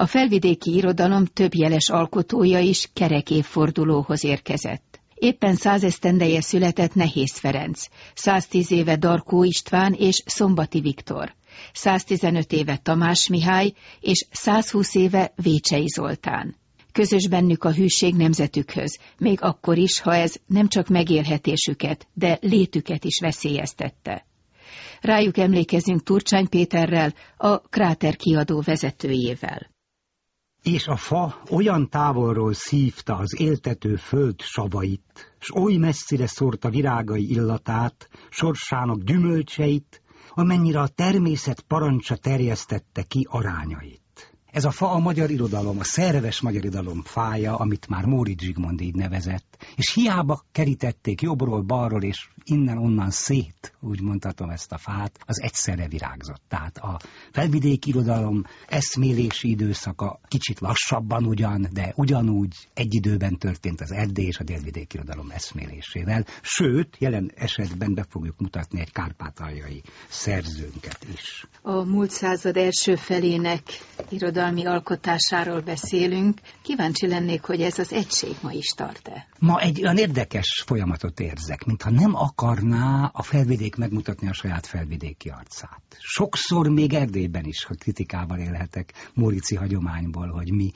A felvidéki irodalom több jeles alkotója is kerek évfordulóhoz érkezett. Éppen száz esztendeje született Nehéz Ferenc, 110 éve Darkó István és Szombati Viktor, 115 éve Tamás Mihály és 120 éve Vécsei Zoltán. Közös bennük a hűség nemzetükhöz, még akkor is, ha ez nem csak megélhetésüket, de létüket is veszélyeztette. Rájuk emlékezünk Turcsány Péterrel, a Kráter kiadó vezetőjével és a fa olyan távolról szívta az éltető föld savait, s oly messzire szórta virágai illatát, sorsának gyümölcseit, amennyire a természet parancsa terjesztette ki arányait. Ez a fa a magyar irodalom, a szerves magyar irodalom fája, amit már Móricz Zsigmond így nevezett, és hiába kerítették jobbról, balról, és innen-onnan szét, úgy mondhatom ezt a fát, az egyszerre virágzott. Tehát a felvidéki irodalom eszmélési időszaka kicsit lassabban ugyan, de ugyanúgy egy időben történt az Erdély és a délvidéki irodalom eszmélésével, sőt, jelen esetben be fogjuk mutatni egy kárpátaljai szerzőnket is. A múlt század első felének irodalmi alkotásáról beszélünk. Kíváncsi lennék, hogy ez az egység ma is tart-e? Ma egy olyan érdekes folyamatot érzek, mintha nem akarná a felvidék megmutatni a saját felvidéki arcát. Sokszor még Erdélyben is, hogy kritikával élhetek Mórici hagyományból, hogy mi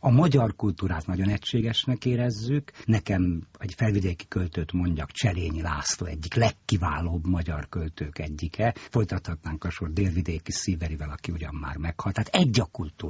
a magyar kultúrát nagyon egységesnek érezzük. Nekem egy felvidéki költőt mondjak, Cserényi László egyik legkiválóbb magyar költők egyike. Folytathatnánk a sor délvidéki szíverivel, aki ugyan már meghalt. Tehát egy a kultúra.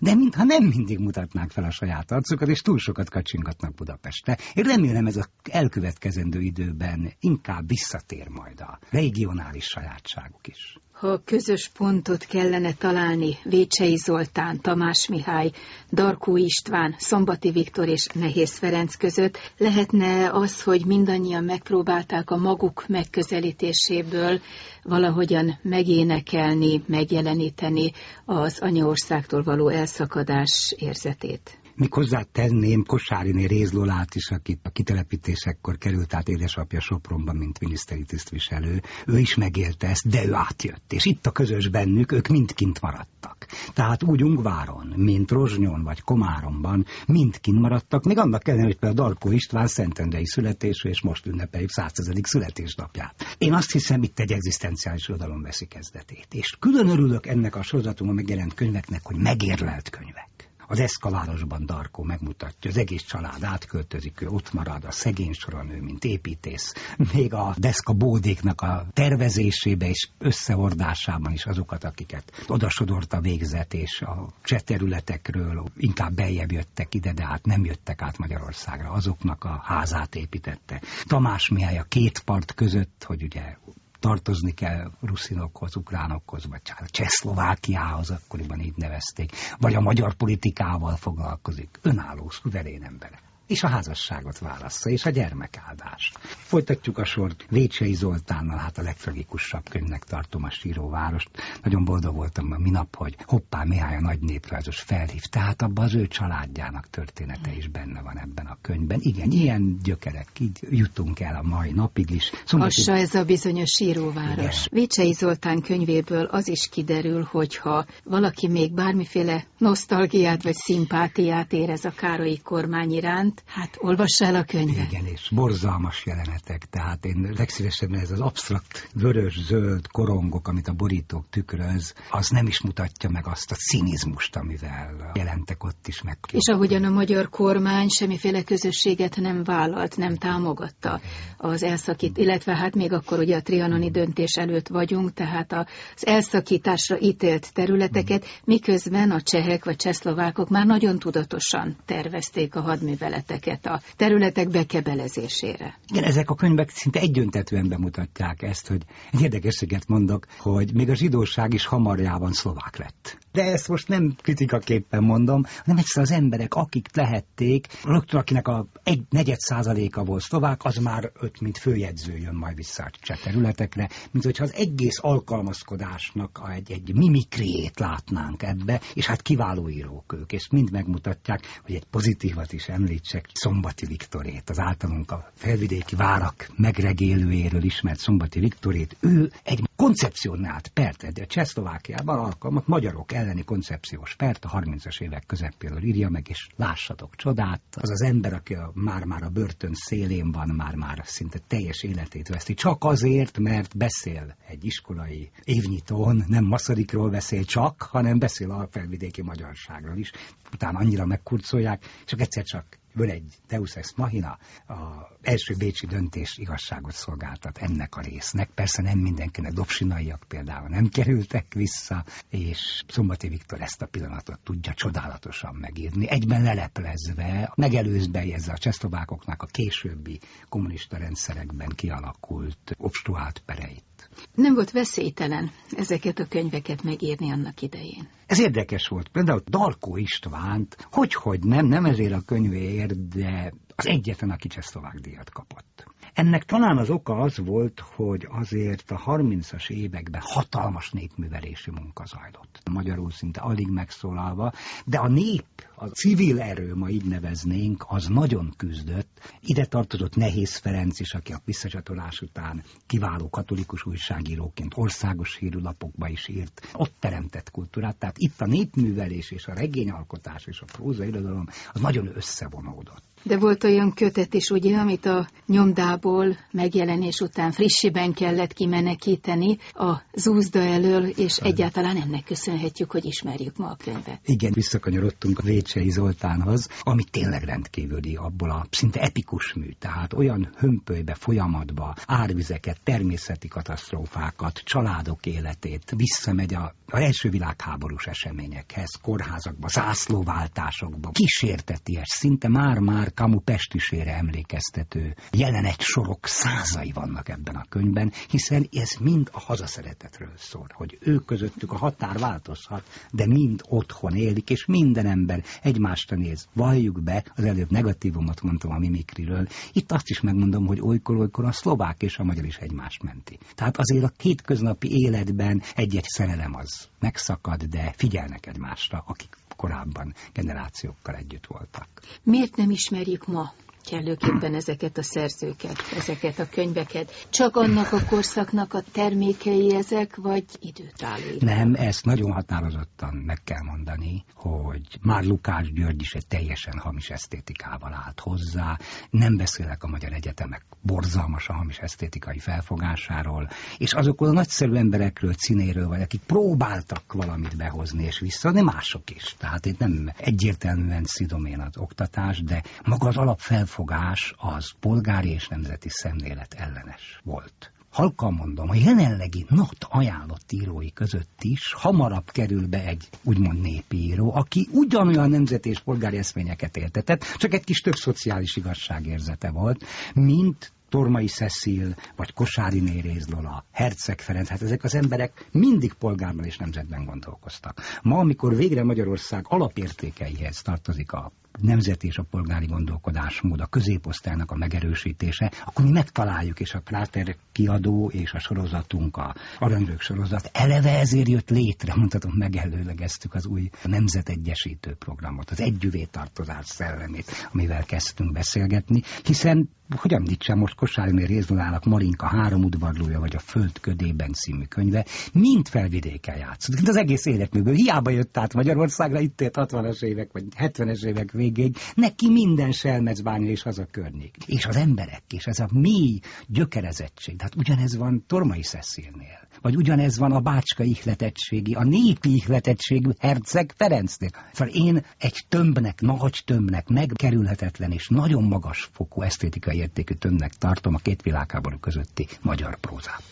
De mintha nem mindig mutatnák fel a saját arcukat, és túl sokat kacsingatnak Budapestre. Én remélem ez az elkövetkezendő időben inkább visszatér majd a regionális sajátságuk is. Ha közös pontot kellene találni Vécsei Zoltán, Tamás Mihály, Darkó István, Szombati Viktor és Nehéz Ferenc között, lehetne az, hogy mindannyian megpróbálták a maguk megközelítéséből valahogyan megénekelni, megjeleníteni az anyaországtól való elszakadás érzetét? Még hozzátenném Kosáriné Rézlolát is, akit a kitelepítésekkor került át édesapja Sopronba, mint miniszteri tisztviselő. Ő is megélte ezt, de ő átjött. És itt a közös bennük, ők mind kint maradtak. Tehát úgy Ungváron, mint Rozsnyon vagy Komáromban mind kint maradtak, még annak ellenére, hogy például Darkó István szentendrei születésű, és most ünnepeljük 100. születésnapját. Én azt hiszem, itt egy egzisztenciális oldalon veszi kezdetét. És külön örülök ennek a sorozatomban megjelent könyveknek, hogy megérlelt könyvek. Az eszkalárosban Darkó megmutatja, az egész család átköltözik, ő ott marad, a szegény soranő, mint építész. Még a deszka bódéknak a tervezésébe és összehordásában is azokat, akiket odasodort a végzet, és a cseh területekről inkább beljebb jöttek ide, de hát nem jöttek át Magyarországra, azoknak a házát építette. Tamás Mihály a két part között, hogy ugye tartozni kell ruszinokhoz, ukránokhoz, vagy a Csehszlovákiához, akkoriban így nevezték, vagy a magyar politikával foglalkozik. Önálló, szuverén emberek és a házasságot válassza, és a gyermekáldást. Folytatjuk a sort Vécsei Zoltánnal, hát a legtragikusabb könyvnek tartom a síróvárost. Nagyon boldog voltam a minap, hogy Hoppá Mihály a nagy néprajzos felhív. Tehát abban az ő családjának története is benne van ebben a könyvben. Igen, ilyen gyökerek, így jutunk el a mai napig is. Szombati... Hassa ez a bizonyos síróváros. Igen. Vécsei Zoltán könyvéből az is kiderül, hogyha valaki még bármiféle nosztalgiát vagy szimpátiát érez a Károlyi kormány iránt, iránt, hát olvassa el a könyvet. Igen, és borzalmas jelenetek, tehát én legszívesebben ez az absztrakt vörös-zöld korongok, amit a borítók tükröz, az nem is mutatja meg azt a cinizmust, amivel jelentek ott is meg. És ahogyan a magyar kormány semmiféle közösséget nem vállalt, nem támogatta az elszakít, illetve hát még akkor ugye a trianoni döntés előtt vagyunk, tehát az elszakításra ítélt területeket, miközben a csehek vagy csehszlovákok már nagyon tudatosan tervezték a hadművelet területeket a területek bekebelezésére. Igen, ezek a könyvek szinte egyöntetően bemutatják ezt, hogy egy érdekességet mondok, hogy még a zsidóság is hamarjában szlovák lett. De ezt most nem kritikaképpen mondom, hanem egyszer az emberek, akik lehették, rögtön akinek a egy negyed százaléka volt szlovák, az már öt, mint főjegyző jön majd vissza a cseh területekre, mint hogyha az egész alkalmazkodásnak egy, egy mimikriét látnánk ebbe, és hát kiváló írók ők, és mind megmutatják, hogy egy pozitívat is említsek, Szombati Viktorét, az általunk a felvidéki várak megregélőjéről ismert Szombati Viktorét, ő egy koncepcionált pert, de Csehszlovákiában alkalmat magyarok elleni koncepciós pert a 30-as évek közepéről írja meg, és lássatok csodát, az az ember, aki már-már a börtön szélén van, már-már szinte teljes életét veszti, csak azért, mert beszél egy iskolai évnyitón, nem Maszorikról beszél csak, hanem beszél a felvidéki magyarságról is. Utána annyira megkurcolják, és egyszer csak Ből egy Deus Ex Machina, a első bécsi döntés igazságot szolgáltat ennek a résznek. Persze nem mindenkinek, dobsinaiak például nem kerültek vissza, és Szombati Viktor ezt a pillanatot tudja csodálatosan megírni, egyben leleplezve, megelőzve ez a csehszlovákoknak a későbbi kommunista rendszerekben kialakult obstruált pereit. Nem volt veszélytelen ezeket a könyveket megírni annak idején. Ez érdekes volt. Például Darkó Istvánt, hogy-hogy nem, nem ezért a könyvéért, de az egyetlen, aki Csehszlovák díjat kapott. Ennek talán az oka az volt, hogy azért a 30-as években hatalmas népművelési munka zajlott. Magyarul szinte alig megszólalva, de a nép, a civil erő, ma így neveznénk, az nagyon küzdött. Ide tartozott Nehéz Ferenc is, aki a visszacsatolás után kiváló katolikus újságíróként országos hírülapokba is írt. Ott teremtett kultúrát, tehát itt a népművelés és a regényalkotás és a próza irodalom az nagyon összevonódott. De volt olyan kötet is, ugye, amit a nyomdából megjelenés után frissiben kellett kimenekíteni a zúzda elől, és egyáltalán ennek köszönhetjük, hogy ismerjük ma a könyvet. Igen, visszakanyarodtunk a Vécsei Zoltánhoz, ami tényleg rendkívüli abból a szinte epikus mű, tehát olyan hömpölybe, folyamatba, árvizeket, természeti katasztrófákat, családok életét, visszamegy a, a első világháborús eseményekhez, kórházakba, zászlóváltásokba, kísérteties, szinte már-már Kamu pestisére emlékeztető jelenet sorok százai vannak ebben a könyvben, hiszen ez mind a hazaszeretetről szól, hogy ők közöttük a határ változhat, de mind otthon élik, és minden ember egymást néz. Valljuk be, az előbb negatívumot mondtam a mimikriről, itt azt is megmondom, hogy olykor-olykor a szlovák és a magyar is egymást menti. Tehát azért a kétköznapi életben egy-egy szerelem az megszakad, de figyelnek egymásra, akik korábban generációkkal együtt voltak. Miért nem ismerjük ma kellőképpen ezeket a szerzőket, ezeket a könyveket. Csak annak a korszaknak a termékei ezek, vagy időtálló? Nem, ezt nagyon határozottan meg kell mondani, hogy már Lukács György is egy teljesen hamis esztétikával állt hozzá. Nem beszélek a magyar egyetemek borzalmas a hamis esztétikai felfogásáról, és azokról a nagyszerű emberekről, cinéről, vagy akik próbáltak valamit behozni és vissza, de mások is. Tehát itt nem egyértelműen szidomén az oktatás, de maga az alapfelfogás felfogás az polgári és nemzeti szemlélet ellenes volt. Halkan mondom, a jelenlegi NAT ajánlott írói között is hamarabb kerül be egy úgymond népíró, aki ugyanolyan nemzeti és polgári eszményeket éltetett, csak egy kis több szociális igazságérzete volt, mint Tormai Cecil, vagy Kosári Néréz Lola, Herceg Ferenc, hát ezek az emberek mindig polgárban és nemzetben gondolkoztak. Ma, amikor végre Magyarország alapértékeihez tartozik a nemzeti és a polgári gondolkodásmód, a középosztálynak a megerősítése, akkor mi megtaláljuk, és a Kráter kiadó és a sorozatunk, a Aranyrők sorozat eleve ezért jött létre, mondhatom, megelőlegeztük az új nemzetegyesítő programot, az együvé tartozás szellemét, amivel kezdtünk beszélgetni, hiszen hogy említsem most Kosáriné Rézdolának Marinka három udvarlója, vagy a Föld ködében című könyve, mind felvidéken játszott. Az egész életműből. Hiába jött át Magyarországra, itt ért 60-as évek, vagy 70-es évek végéig, neki minden selmecbánya és az a környék. És az emberek, és ez a mély gyökerezettség, tehát ugyanez van Tormai Szeszélnél, vagy ugyanez van a bácska ihletettségi, a népi ihletettségű herceg Ferencnél. Szóval én egy tömbnek, nagy tömbnek, megkerülhetetlen és nagyon magas fokú esztétikai értékű tömbnek tartom a két világháború közötti magyar prózát.